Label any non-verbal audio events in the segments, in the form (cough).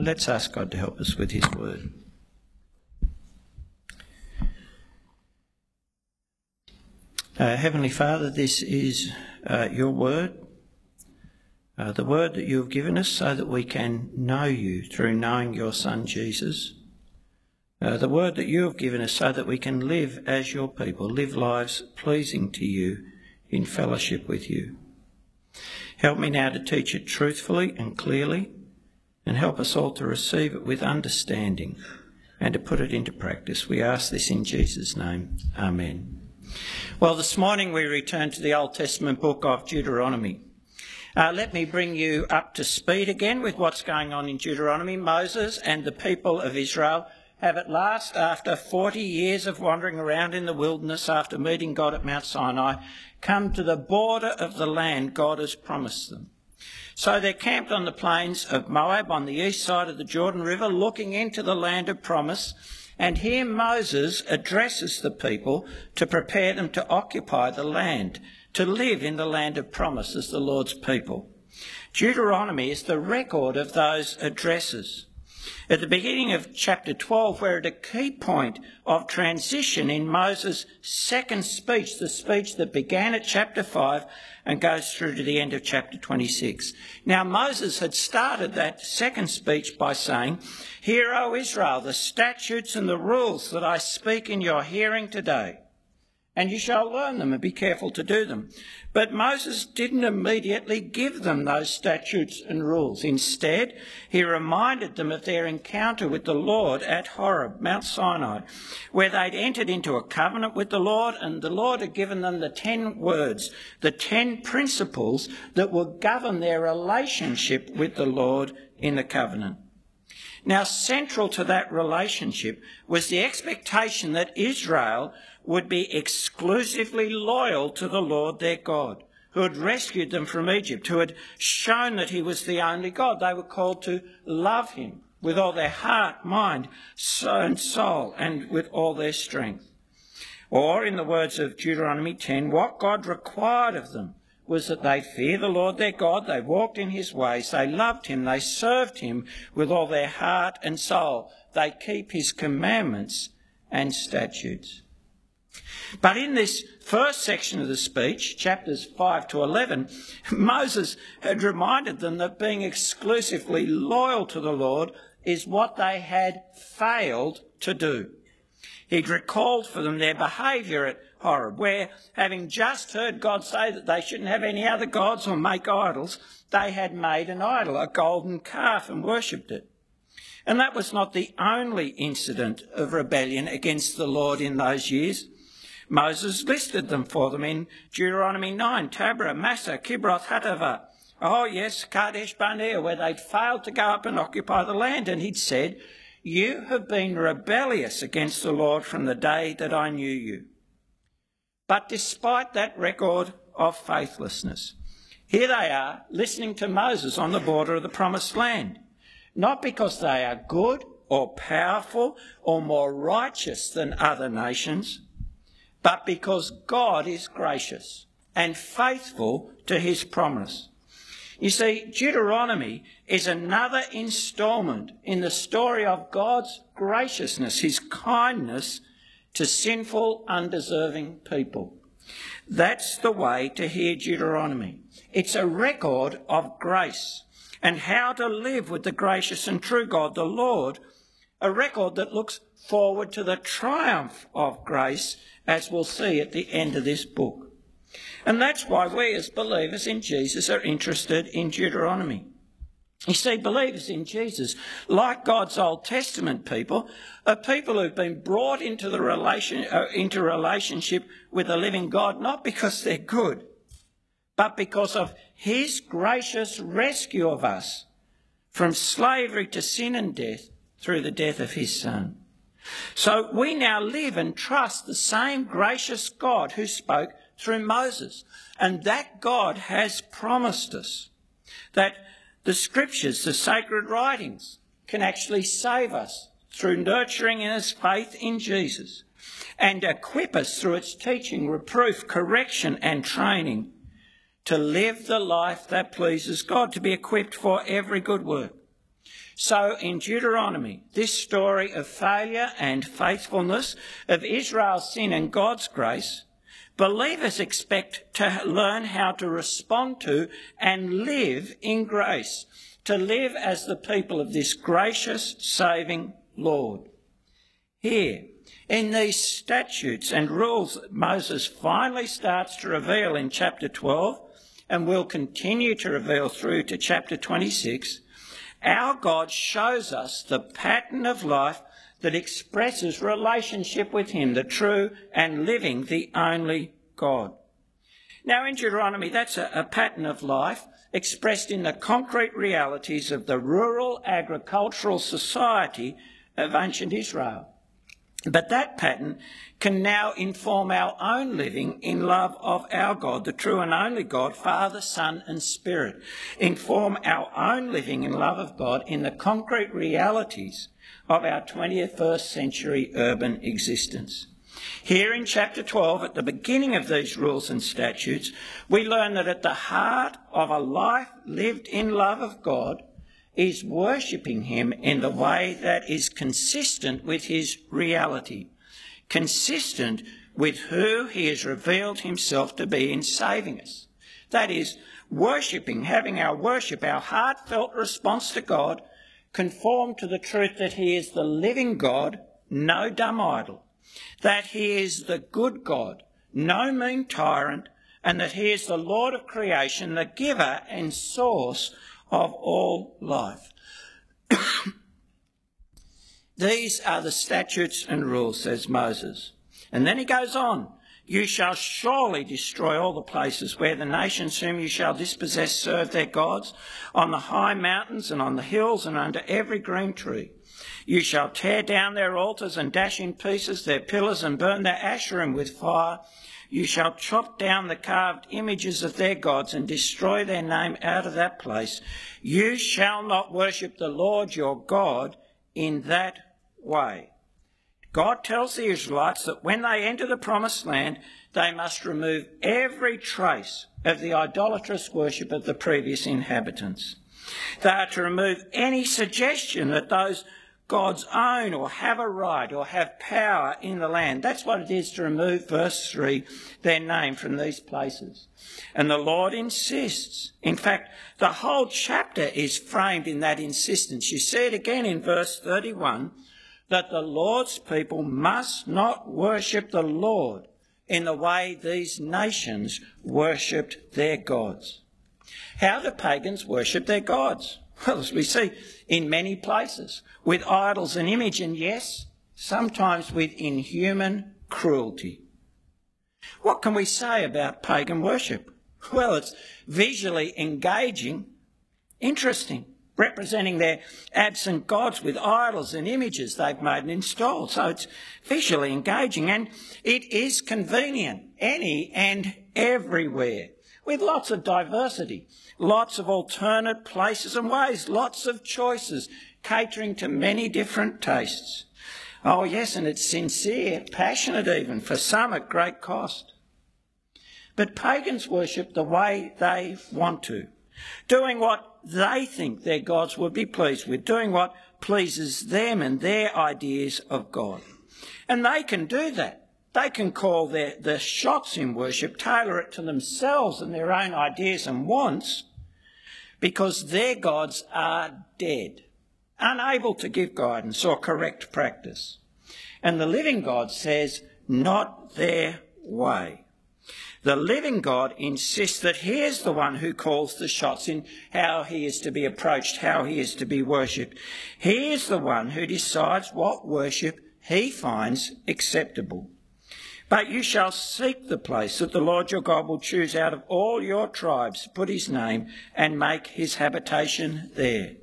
Let's ask God to help us with His word. Uh, Heavenly Father, this is uh, your word, uh, the word that you have given us so that we can know you through knowing your Son Jesus. Uh, the word that you have given us so that we can live as your people, live lives pleasing to you in fellowship with you. Help me now to teach it truthfully and clearly and help us all to receive it with understanding and to put it into practice. We ask this in Jesus' name. Amen. Well, this morning we return to the Old Testament book of Deuteronomy. Uh, let me bring you up to speed again with what's going on in Deuteronomy. Moses and the people of Israel have at last, after 40 years of wandering around in the wilderness after meeting God at Mount Sinai, come to the border of the land God has promised them. So they're camped on the plains of Moab on the east side of the Jordan River, looking into the land of promise. And here Moses addresses the people to prepare them to occupy the land, to live in the land of promise as the Lord's people. Deuteronomy is the record of those addresses. At the beginning of chapter 12, we're at a key point of transition in Moses' second speech, the speech that began at chapter 5 and goes through to the end of chapter 26. Now, Moses had started that second speech by saying, Hear, O Israel, the statutes and the rules that I speak in your hearing today and you shall learn them and be careful to do them. But Moses didn't immediately give them those statutes and rules. Instead, he reminded them of their encounter with the Lord at Horeb, Mount Sinai, where they'd entered into a covenant with the Lord, and the Lord had given them the ten words, the ten principles that would govern their relationship with the Lord in the covenant. Now, central to that relationship was the expectation that Israel would be exclusively loyal to the Lord their God, who had rescued them from Egypt, who had shown that he was the only God. They were called to love him with all their heart, mind, and soul, and with all their strength. Or, in the words of Deuteronomy 10, what God required of them was that they fear the Lord their God, they walked in his ways, they loved him, they served him with all their heart and soul, they keep his commandments and statutes. But in this first section of the speech, chapters 5 to 11, (laughs) Moses had reminded them that being exclusively loyal to the Lord is what they had failed to do. He'd recalled for them their behaviour at Horeb, where, having just heard God say that they shouldn't have any other gods or make idols, they had made an idol, a golden calf, and worshipped it. And that was not the only incident of rebellion against the Lord in those years. Moses listed them for them in Deuteronomy 9, Taberah, Massah, Kibroth, Hattaavah. Oh, yes, Kadesh Barnea, where they'd failed to go up and occupy the land. And he'd said, You have been rebellious against the Lord from the day that I knew you. But despite that record of faithlessness, here they are listening to Moses on the border of the promised land. Not because they are good or powerful or more righteous than other nations, but because God is gracious and faithful to his promise. You see, Deuteronomy is another instalment in the story of God's graciousness, his kindness to sinful, undeserving people. That's the way to hear Deuteronomy. It's a record of grace and how to live with the gracious and true God, the Lord, a record that looks forward to the triumph of grace as we'll see at the end of this book. And that's why we as believers in Jesus are interested in Deuteronomy. You see, believers in Jesus, like God's Old Testament people, are people who've been brought into the relation, uh, into relationship with the living God, not because they're good, but because of His gracious rescue of us from slavery to sin and death through the death of His Son. So we now live and trust the same gracious God who spoke through Moses. And that God has promised us that the scriptures, the sacred writings, can actually save us through nurturing in us faith in Jesus and equip us through its teaching, reproof, correction, and training to live the life that pleases God, to be equipped for every good work. So in Deuteronomy, this story of failure and faithfulness, of Israel's sin and God's grace, believers expect to learn how to respond to and live in grace, to live as the people of this gracious, saving Lord. Here, in these statutes and rules that Moses finally starts to reveal in chapter 12 and will continue to reveal through to chapter 26, our God shows us the pattern of life that expresses relationship with Him, the true and living, the only God. Now, in Deuteronomy, that's a, a, pattern of life expressed in the concrete realities of the rural agricultural society of ancient Israel. But that pattern can now inform our own living in love of our God, the true and only God, Father, Son, and Spirit. Inform our own living in love of God in the concrete realities of our 21st century urban existence. Here in chapter 12, at the beginning of these rules and statutes, we learn that at the heart of a life lived in love of God is worshipping Him in the way that is consistent with His reality, consistent with who He has revealed Himself to be in saving us. That is, worshipping, having our worship, our heartfelt response to God, conform to the truth that He is the living God, no dumb idol, that He is the good God, no mean tyrant, and that He is the Lord of creation, the giver and source of all life. (coughs) These are the statutes and rules, says Moses. And then he goes on. You shall surely destroy all the places where the nations whom you shall dispossess serve their gods, on the high mountains and on the hills and under every green tree. You shall tear down their altars and dash in pieces their pillars and burn their asherim with fire. You shall chop down the carved images of their gods and destroy their name out of that place. You shall not worship the Lord your God in that way. God tells the Israelites that when they enter the promised land, they must remove every trace of the idolatrous worship of the previous inhabitants. They are to remove any suggestion that those God's own or have a right or have power in the land. That's what it is to remove, verse 3, their name from these places. And the Lord insists. In fact, the whole chapter is framed in that insistence. You see it again in verse 31 that the Lord's people must not worship the Lord in the way these nations worshipped their gods. How do pagans worship their gods? Well, as we see in many places, with idols and image, and yes, sometimes with inhuman cruelty. What can we say about pagan worship? Well, it's visually engaging, interesting, representing their absent gods with idols and images they've made and installed. So it's visually engaging and it is convenient any and everywhere with lots of diversity, lots of alternate places and ways, lots of choices, catering to many different tastes. Oh, yes, and it's sincere, passionate even, for some at great cost. But pagans worship the way they want to, doing what they think their gods would be pleased with, doing what pleases them and their ideas of God. And they can do that. They can call their, their shots in worship, tailor it to themselves and their own ideas and wants, because their gods are dead, unable to give guidance or correct practice. And the living God says, not their way. The living God insists that he is the one who calls the shots in how he is to be approached, how he is to be worshipped. He is the one who decides what worship he finds acceptable. But you shall seek the place that the Lord your God will choose out of all your tribes, put his name, and make his habitation there.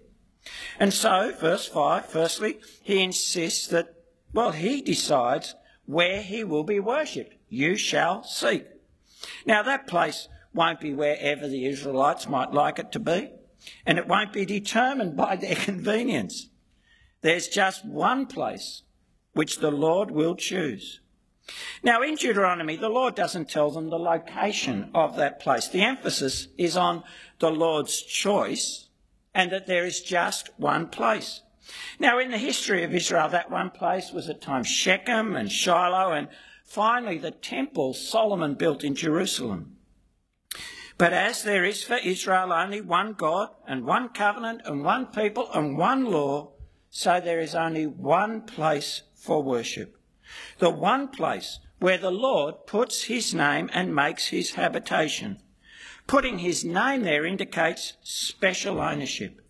And so, verse 5, firstly, he insists that, well, he decides where he will be worshipped. You shall seek. Now, that place won't be wherever the Israelites might like it to be, and it won't be determined by (laughs) their convenience. There's just one place which the Lord will choose. Now, in Deuteronomy, the Lord doesn't tell them the location of that place. The emphasis is on the Lord's choice and that there is just one place. Now, in the history of Israel, that one place was at times Shechem and Shiloh, and finally the temple Solomon built in Jerusalem. But as there is for Israel only one God and one covenant and one people and one law, so there is only one place for worship. The one place where the Lord puts his name and makes his habitation. Putting his name there indicates special ownership.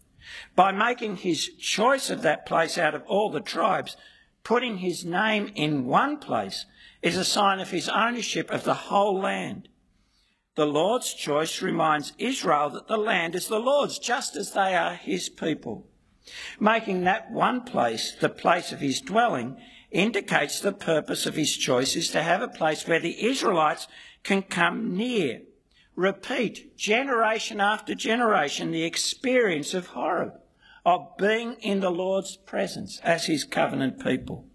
By making his choice of that place out of all the tribes, putting his name in one place is a sign of his ownership of the whole land. The Lord's choice reminds Israel that the land is the Lord's, just as they are his people. Making that one place the place of his dwelling indicates the purpose of his choice is to have a place where the Israelites can come near, repeat generation after generation the experience of Horeb, of being in the Lord's presence as his covenant people.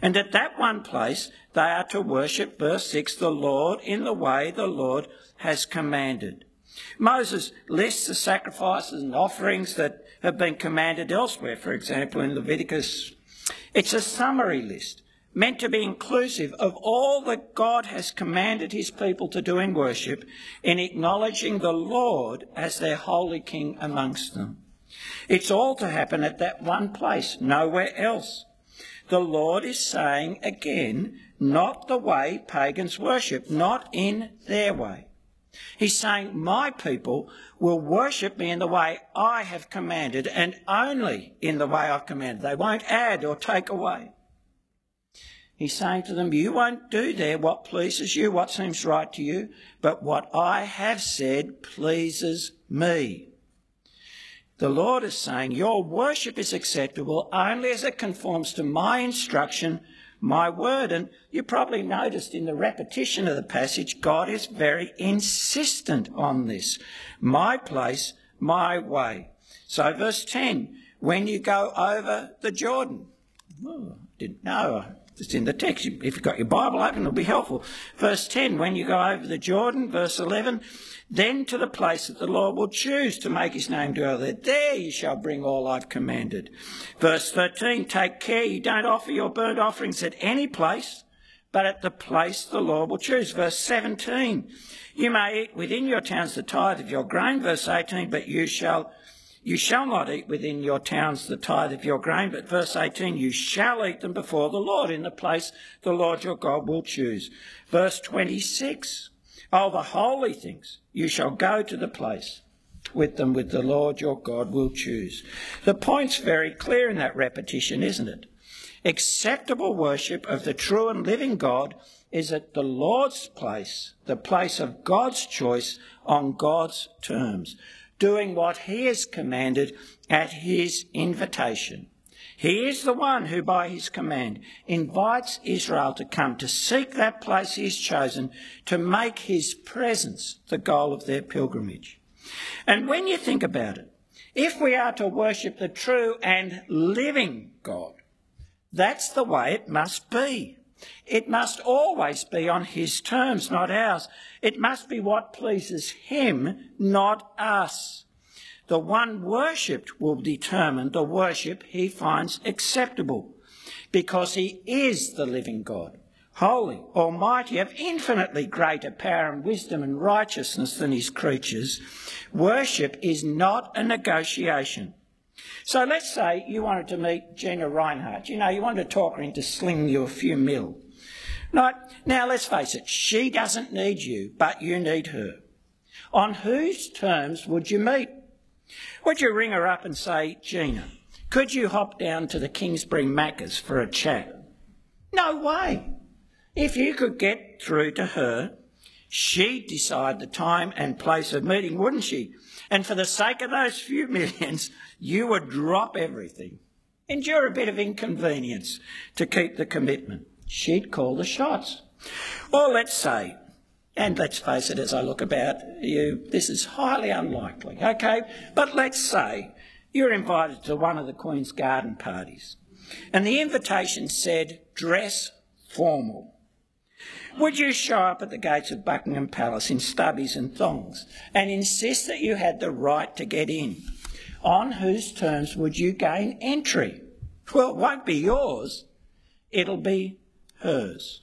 And at that one place, they are to worship, verse 6, the Lord in the way the Lord has commanded. Moses lists the sacrifices and offerings that have been commanded elsewhere, for example, in Leviticus. It's a summary list meant to be inclusive of all that God has commanded his people to do in worship in acknowledging the Lord as their holy king amongst them. It's all to happen at that one place, nowhere else. The Lord is saying again, not the way pagans worship, not in their way. He's saying, My people will worship me in the way I have commanded and only in the way I've commanded. They won't add or take away. He's saying to them, You won't do there what pleases you, what seems right to you, but what I have said pleases me. The Lord is saying, Your worship is acceptable only as it conforms to my instruction, my word. And you probably noticed in the repetition of the passage, God is very insistent on this. My place, my way. So, verse 10 when you go over the Jordan. Oh, didn't know. It's in the text. If you've got your Bible open, it'll be helpful. Verse 10 when you go over the Jordan. Verse 11 then to the place that the Lord will choose to make his name dwell there. There you shall bring all I've commanded. Verse 13, take care you don't offer your burnt offerings at any place, but at the place the Lord will choose. Verse 17, you may eat within your towns the tithe of your grain. Verse 18, but you shall you shall not eat within your towns the tithe of your grain, but verse 18, you shall eat them before the Lord in the place the Lord your God will choose. Verse 26, Oh, the holy things, you shall go to the place with them with the Lord your God will choose. The point's very clear in that repetition, isn't it? Acceptable worship of the true and living God is at the Lord's place, the place of God's choice on God's terms, doing what He has commanded at His invitation. He is the one who, by his command, invites Israel to come to seek that place he has chosen to make his presence the goal of their pilgrimage. And when you think about it, if we are to worship the true and living God, that's the way it must be. It must always be on his terms, not ours. It must be what pleases him, not us. The one worshipped will determine the worship he finds acceptable because he is the living God, holy, almighty, of infinitely greater power and wisdom and righteousness than his creatures. Worship is not a negotiation. So let's say you wanted to meet Gina Rinehart. You know, you wanted to talk her into slinging you a few mil. Right, now let's face it, she doesn't need you, but you need her. On whose terms would you meet? Would you ring her up and say, Gina, could you hop down to the Kingsbury Macca's for a chat? No way. If you could get through to her, she'd decide the time and place of meeting, wouldn't she? And for the sake of those few millions, you would drop everything, endure a bit of inconvenience to keep the commitment. She'd call the shots. Or let's say and let's face it, as I look about you, this is highly unlikely, okay? But let's say you're invited to one of the Queen's garden parties, and the invitation said, dress formal. Would you show up at the gates of Buckingham Palace in stubbies and thongs and insist that you had the right to get in? On whose terms would you gain entry? Well, it won't be yours, it'll be hers.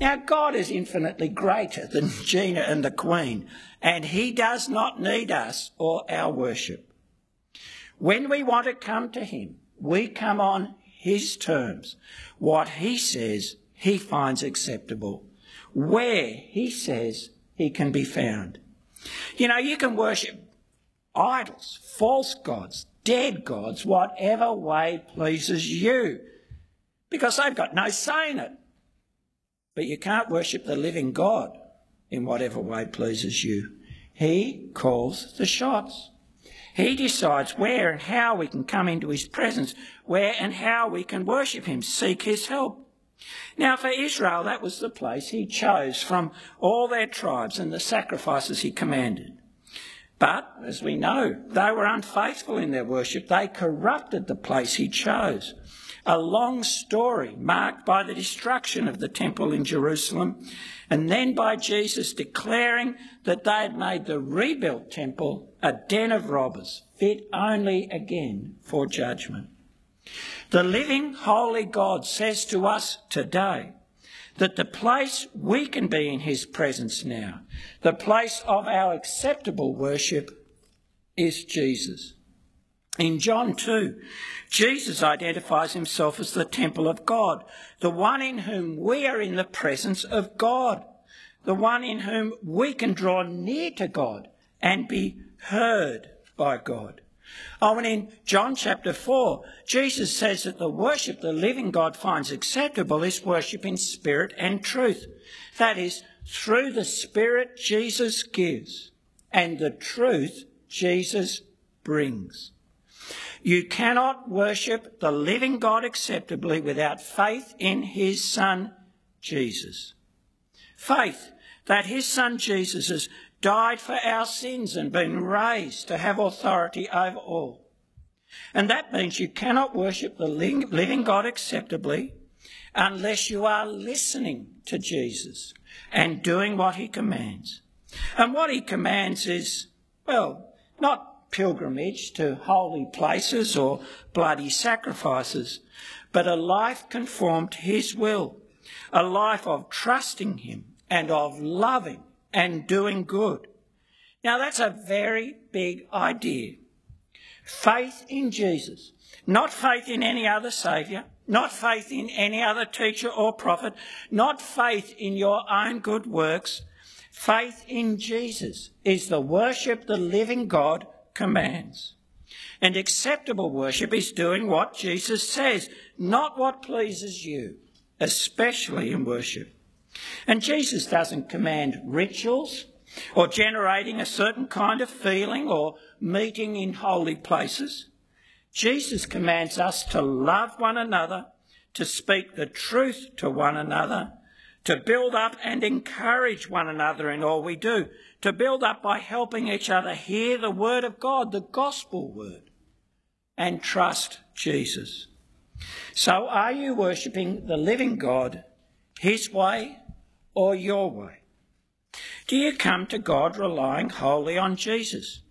Now, God is infinitely greater than Gina and the Queen, and He does not need us or our worship. When we want to come to Him, we come on His terms. What He says, He finds acceptable. Where He says He can be found. You know, you can worship idols, false gods, dead gods, whatever way pleases you, because they've got no say in it. But you can't worship the living God in whatever way pleases you. He calls the shots. He decides where and how we can come into his presence, where and how we can worship him, seek his help. Now, for Israel, that was the place he chose from all their tribes and the sacrifices he commanded. But, as we know, they were unfaithful in their worship. They corrupted the place he chose a long story marked by the destruction of the temple in Jerusalem and then by Jesus declaring that they had made the rebuilt temple a den of robbers, fit only again for judgment. The living, holy God says to us today that the place we can be in his presence now, the place of our acceptable worship, is Jesus. In John 2, Jesus identifies himself as the temple of God, the one in whom we are in the presence of God, the one in whom we can draw near to God and be heard by God. Oh, and in John chapter 4, Jesus says that the worship the living God finds acceptable is worship in spirit and truth. That is, through the spirit Jesus gives and the truth Jesus brings. You cannot worship the living God acceptably without faith in his Son, Jesus. Faith that his Son, Jesus, has died for our sins and been raised to have authority over all. And that means you cannot worship the living God acceptably unless you are listening to Jesus and doing what he commands. And what he commands is, well, not pilgrimage to holy places or bloody sacrifices, but a life conformed to his will, a life of trusting him and of loving and doing good. Now that's a very big idea. Faith in Jesus, not faith in any other saviour, not faith in any other teacher or prophet, not faith in your own good works. Faith in Jesus is the worship the living God commands. And acceptable worship is doing what Jesus says, not what pleases you, especially in worship. And Jesus doesn't command rituals or generating a certain kind of feeling or meeting in holy places. Jesus commands us to love one another, to speak the truth to one another, to build up and encourage one another in all we do, to build up by helping each other hear the word of God, the gospel word, and trust Jesus. So are you worshipping the living God his way or your way? Do you come to God relying wholly on Jesus?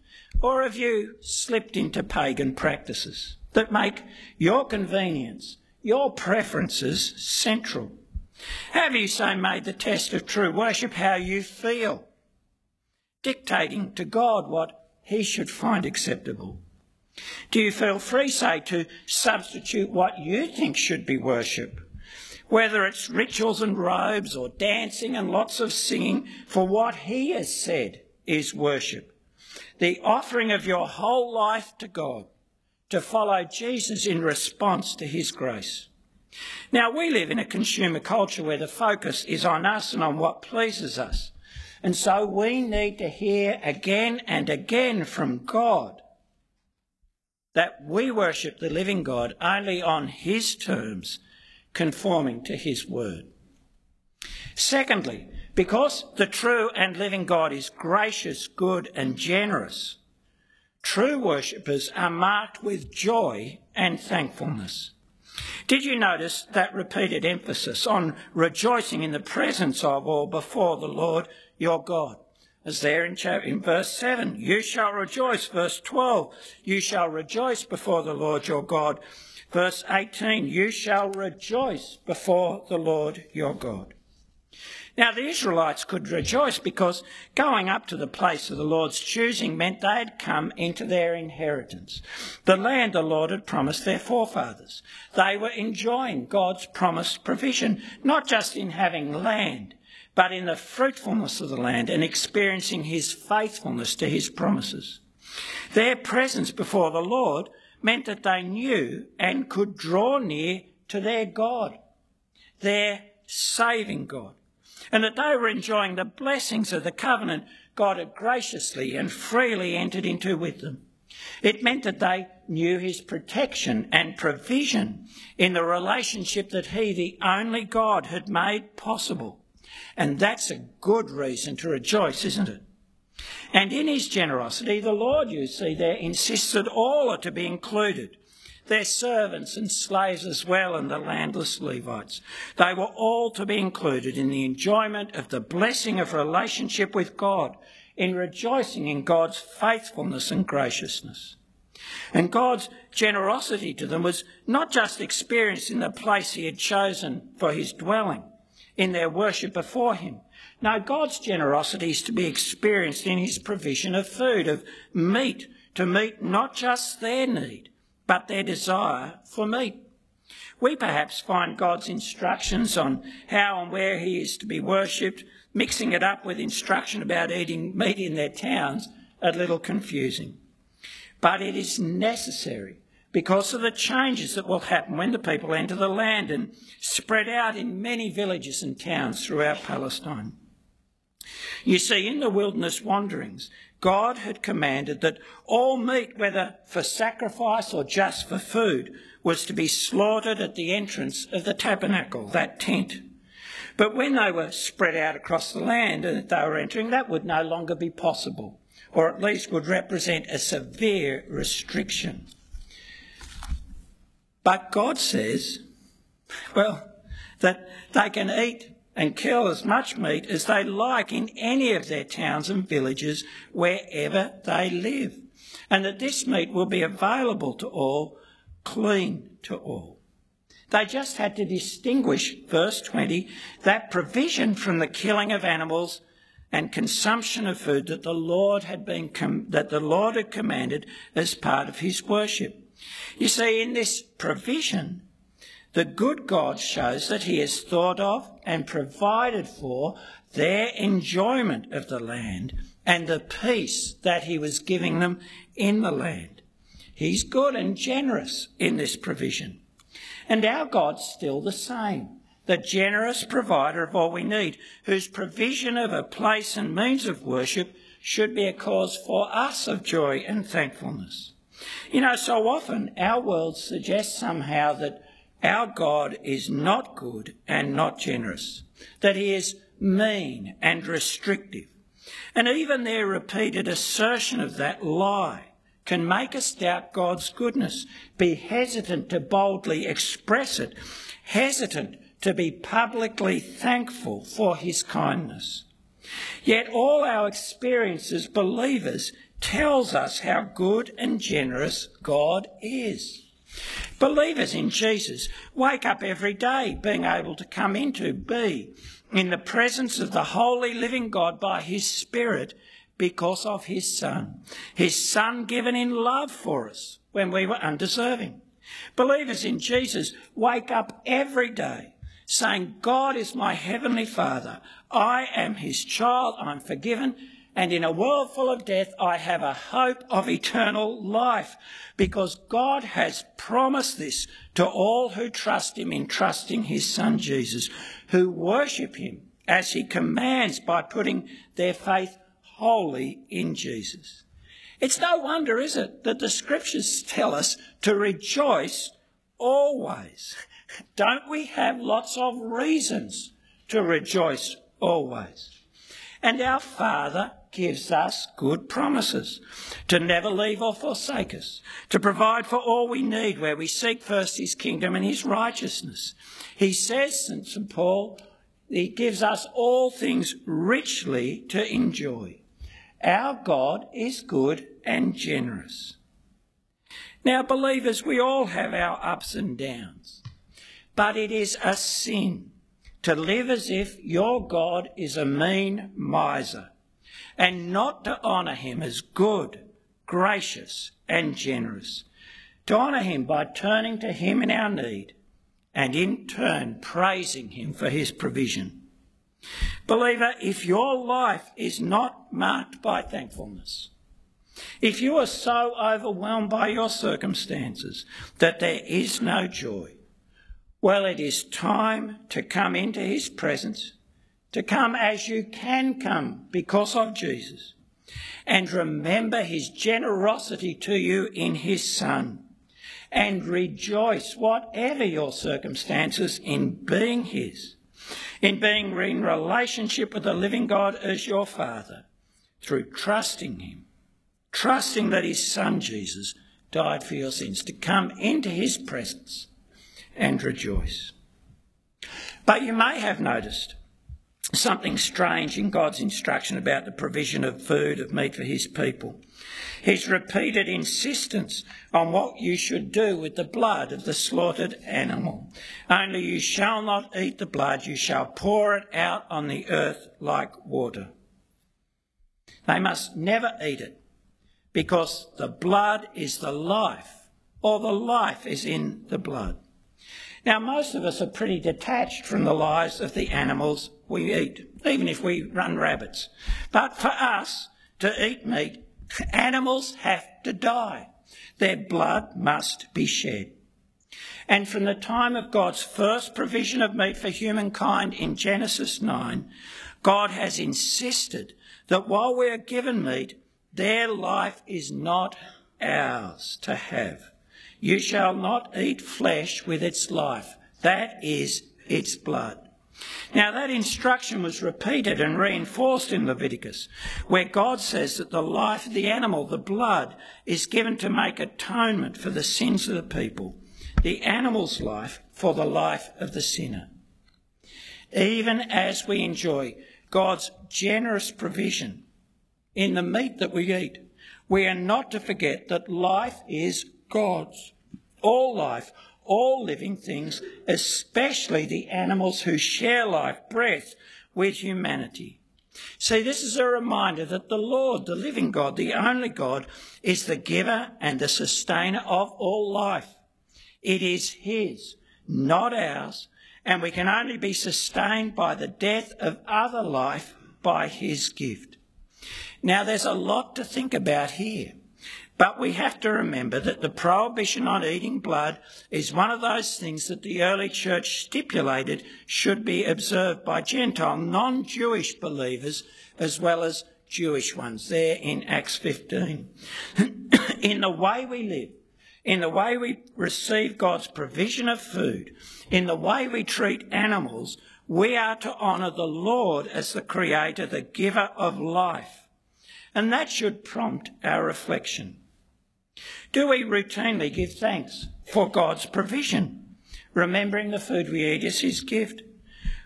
Or have you slipped into pagan practices that make your convenience, your preferences central? Have you so made the test of true worship how you feel? dictating to God what he should find acceptable? Do you feel free, say, to substitute what you think should be worship? Whether it's rituals and robes or dancing and lots of singing for what he has said is worship. The offering of your whole life to God to follow Jesus in response to his grace. Now, we live in a consumer culture where the focus is on us and on what pleases us. And so we need to hear again and again from God that we worship the living God only on His terms, conforming to His word. Secondly, because the true and living God is gracious, good, and generous, true worshippers are marked with joy and thankfulness. Did you notice that repeated emphasis on rejoicing in the presence of or before the Lord your God. as there in, chapter, in verse 7. You shall rejoice, verse 12. You shall rejoice before the Lord your God. Verse 18. You shall rejoice before the Lord your God. Now, the Israelites could rejoice because going up to the place of the Lord's choosing meant they had come into their inheritance, the land the Lord had promised their forefathers. They were enjoying God's promised provision, not just in having land, but in the fruitfulness of the land and experiencing his faithfulness to his promises. Their presence before the Lord meant that they knew and could draw near to their God, their saving God and that they were enjoying the blessings of the covenant God had graciously and freely entered into with them. It meant that they knew his protection and provision in the relationship that he, the only God, had made possible. And that's a good reason to rejoice, isn't it? And in his generosity, the Lord, you see there, insists that all are to be included their servants and slaves as well, and the landless Levites. They were all to be included in the enjoyment of the blessing of relationship with God, in rejoicing in God's faithfulness and graciousness. And God's generosity to them was not just experienced in the place He had chosen for His dwelling, in their worship before Him. No, God's generosity is to be experienced in His provision of food, of meat, to meet not just their need, but their desire for meat. We perhaps find God's instructions on how and where he is to be worshipped, mixing it up with instruction about eating meat in their towns, a little confusing. But it is necessary because of the changes that will happen when the people enter the land and spread out in many villages and towns throughout Palestine. You see, in the wilderness wanderings, God had commanded that all meat, whether for sacrifice or just for food, was to be slaughtered at the entrance of the tabernacle, that tent. But when they were spread out across the land and they were entering, that would no longer be possible, or at least would represent a severe restriction. But God says, well, that they can eat and kill as much meat as they like in any of their towns and villages wherever they live, and that this meat will be available to all, clean to all. They just had to distinguish, verse 20, that provision from the killing of animals and consumption of food that the Lord had been com- that the Lord had commanded as part of his worship. You see, in this provision, the good God shows that he has thought of and provided for their enjoyment of the land and the peace that he was giving them in the land. He's good and generous in this provision. And our God's still the same, the generous provider of all we need, whose provision of a place and means of worship should be a cause for us of joy and thankfulness. You know, so often our world suggests somehow that our God is not good and not generous, that he is mean and restrictive. And even their repeated assertion of that lie can make us doubt God's goodness, be hesitant to boldly express it, hesitant to be publicly thankful for his kindness. Yet all our experience as believers tells us how good and generous God is. Believers in Jesus wake up every day being able to come into, be in the presence of the holy living God by his Spirit because of his Son. His Son given in love for us when we were undeserving. Believers in Jesus wake up every day saying, God is my heavenly Father. I am his child. I'm forgiven and in a world full of death, I have a hope of eternal life because God has promised this to all who trust Him in trusting His Son Jesus, who worship Him as He commands by putting their faith wholly in Jesus. It's no wonder, is it, that the scriptures tell us to rejoice always. Don't we have lots of reasons to rejoice always? And our Father gives us good promises to never leave or forsake us, to provide for all we need where we seek first his kingdom and his righteousness. He says, St. Paul, he gives us all things richly to enjoy. Our God is good and generous. Now, believers, we all have our ups and downs, but it is a sin to live as if your God is a mean miser and not to honour him as good, gracious, and generous. To honour him by turning to him in our need and in turn praising him for his provision. Believer, if your life is not marked by thankfulness, if you are so overwhelmed by your circumstances that there is no joy, well, it is time to come into his presence, to come as you can come because of Jesus, and remember his generosity to you in his Son, and rejoice, whatever your circumstances, in being his, in being in relationship with the living God as your Father, through trusting him. Trusting that his son Jesus died for your sins, to come into his presence and rejoice. But you may have noticed something strange in God's instruction about the provision of food, of meat for his people. His repeated insistence on what you should do with the blood of the slaughtered animal. Only you shall not eat the blood, you shall pour it out on the earth like water. They must never eat it because the blood is the life, or the life is in the blood. Now, most of us are pretty detached from the lives of the animals we eat, even if we run rabbits. But for us to eat meat, animals have to die. Their blood must be shed. And from the time of God's first provision of meat for humankind in Genesis 9, God has insisted that while we are given meat, their life is not ours to have. You shall not eat flesh with its life. That is its blood. Now, that instruction was repeated and reinforced in Leviticus, where God says that the life of the animal, the blood, is given to make atonement for the sins of the people, the animal's life for the life of the sinner. Even as we enjoy God's generous provision in the meat that we eat. We are not to forget that life is God's. All life, all living things, especially the animals who share life, breath, with humanity. See, this is a reminder that the Lord, the living God, the only God, is the giver and the sustainer of all life. It is His, not ours, and we can only be sustained by the death of other life by His gift. Now, there's a lot to think about here. But we have to remember that the prohibition on eating blood is one of those things that the early church stipulated should be observed by Gentile, non Jewish believers as well as Jewish ones, there in Acts 15. (coughs) in the way we live, in the way we receive God's provision of food, in the way we treat animals, we are to honour the Lord as the Creator, the giver of life. And that should prompt our reflection. Do we routinely give thanks for God's provision, remembering the food we eat is His gift?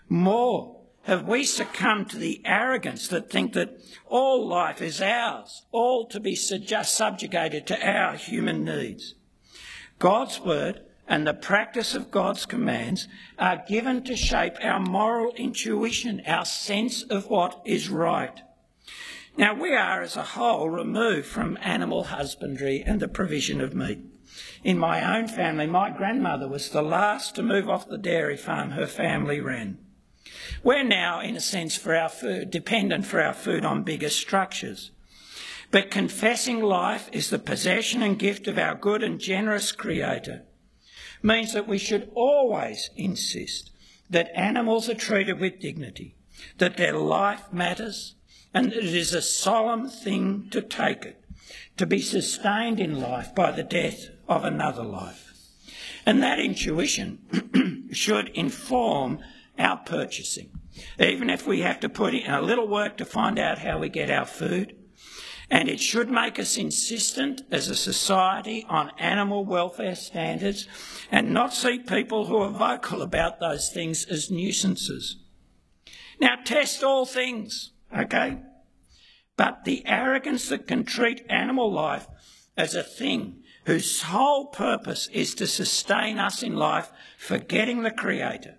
More, have we succumbed to the arrogance that think that all life is ours, all to be just subjugated to our human needs? God's word and the practice of God's commands are given to shape our moral intuition, our sense of what is right. Now, we are as a whole removed from animal husbandry and the provision of meat. In my own family, my grandmother was the last to move off the dairy farm her family ran. We're now, in a sense, for our food, dependent for our food on bigger structures. But confessing life is the possession and gift of our good and generous Creator means that we should always insist that animals are treated with dignity, that their life matters, and it is a solemn thing to take it, to be sustained in life by the death of another life. And that intuition (clears throat) should inform our purchasing, even if we have to put in a little work to find out how we get our food. And it should make us insistent as a society on animal welfare standards and not see people who are vocal about those things as nuisances. Now, test all things. Okay? but the arrogance that can treat animal life as a thing whose sole purpose is to sustain us in life, forgetting the Creator,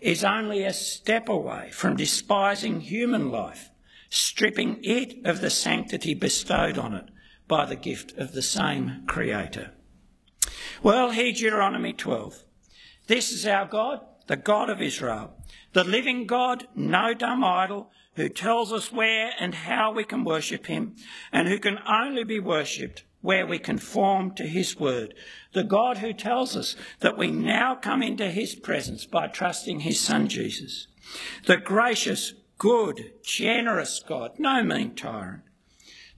is only a step away from despising human life, stripping it of the sanctity bestowed on it by the gift of the same Creator. Well, here, Deuteronomy 12. This is our God, the God of Israel, the living God, no dumb idol, who tells us where and how we can worship him, and who can only be worshipped where we conform to his word. The God who tells us that we now come into his presence by trusting his son Jesus. The gracious, good, generous God, no mean tyrant.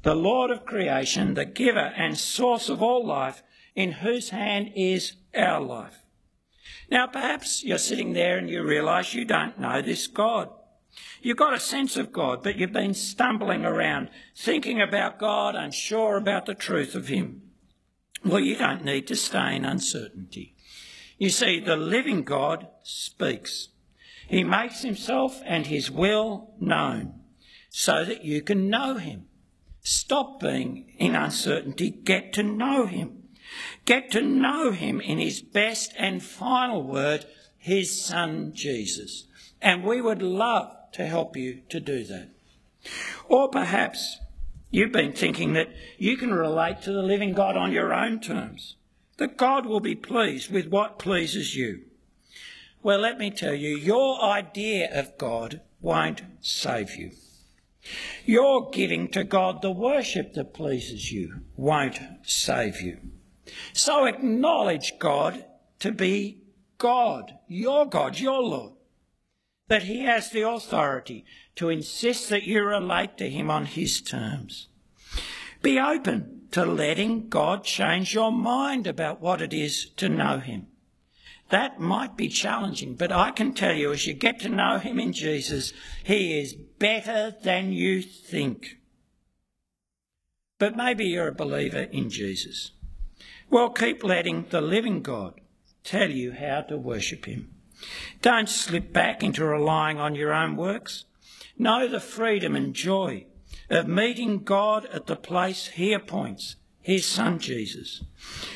The Lord of creation, the giver and source of all life, in whose hand is our life. Now, perhaps you're sitting there and you realise you don't know this God. You've got a sense of God, but you've been stumbling around, thinking about God, unsure about the truth of Him. Well, you don't need to stay in uncertainty. You see, the living God speaks. He makes Himself and His will known so that you can know Him. Stop being in uncertainty, get to know Him. Get to know him in his best and final word, his son Jesus. And we would love to help you to do that. Or perhaps you've been thinking that you can relate to the living God on your own terms, that God will be pleased with what pleases you. Well, let me tell you, your idea of God won't save you. Your giving to God the worship that pleases you won't save you. So acknowledge God to be God, your God, your Lord. That He has the authority to insist that you relate to Him on His terms. Be open to letting God change your mind about what it is to know Him. That might be challenging, but I can tell you as you get to know Him in Jesus, He is better than you think. But maybe you're a believer in Jesus. Well, keep letting the living God tell you how to worship Him. Don't slip back into relying on your own works. Know the freedom and joy of meeting God at the place He appoints, His Son Jesus.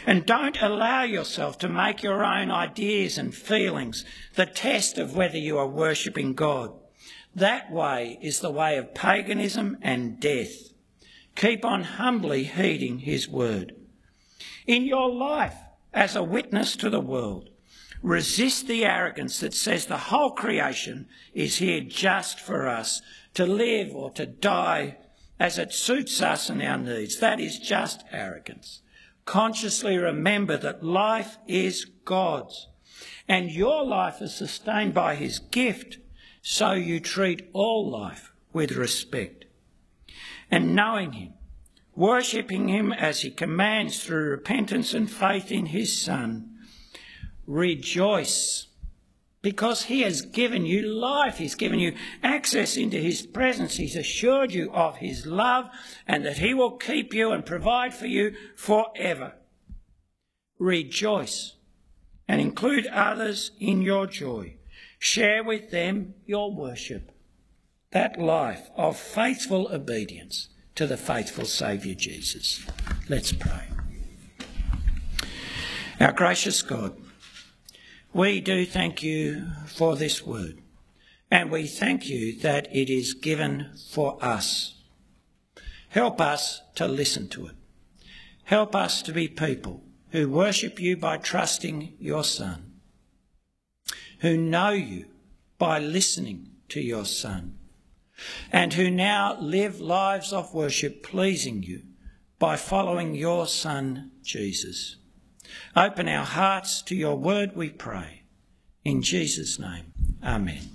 And don't allow yourself to make your own ideas and feelings the test of whether you are worshipping God. That way is the way of paganism and death. Keep on humbly heeding His word in your life as a witness to the world. Resist the arrogance that says the whole creation is here just for us to live or to die as it suits us and our needs. That is just arrogance. Consciously remember that life is God's and your life is sustained by His gift, so you treat all life with respect. And knowing Him, worshipping him as he commands through repentance and faith in his Son. Rejoice because he has given you life. He's given you access into his presence. He's assured you of his love and that he will keep you and provide for you forever. Rejoice and include others in your joy. Share with them your worship, that life of faithful obedience to the faithful Saviour Jesus. Let's pray. Our gracious God, we do thank you for this word, and we thank you that it is given for us. Help us to listen to it. Help us to be people who worship you by trusting your Son, who know you by listening to your Son and who now live lives of worship pleasing you by following your Son, Jesus. Open our hearts to your word, we pray. In Jesus' name, amen.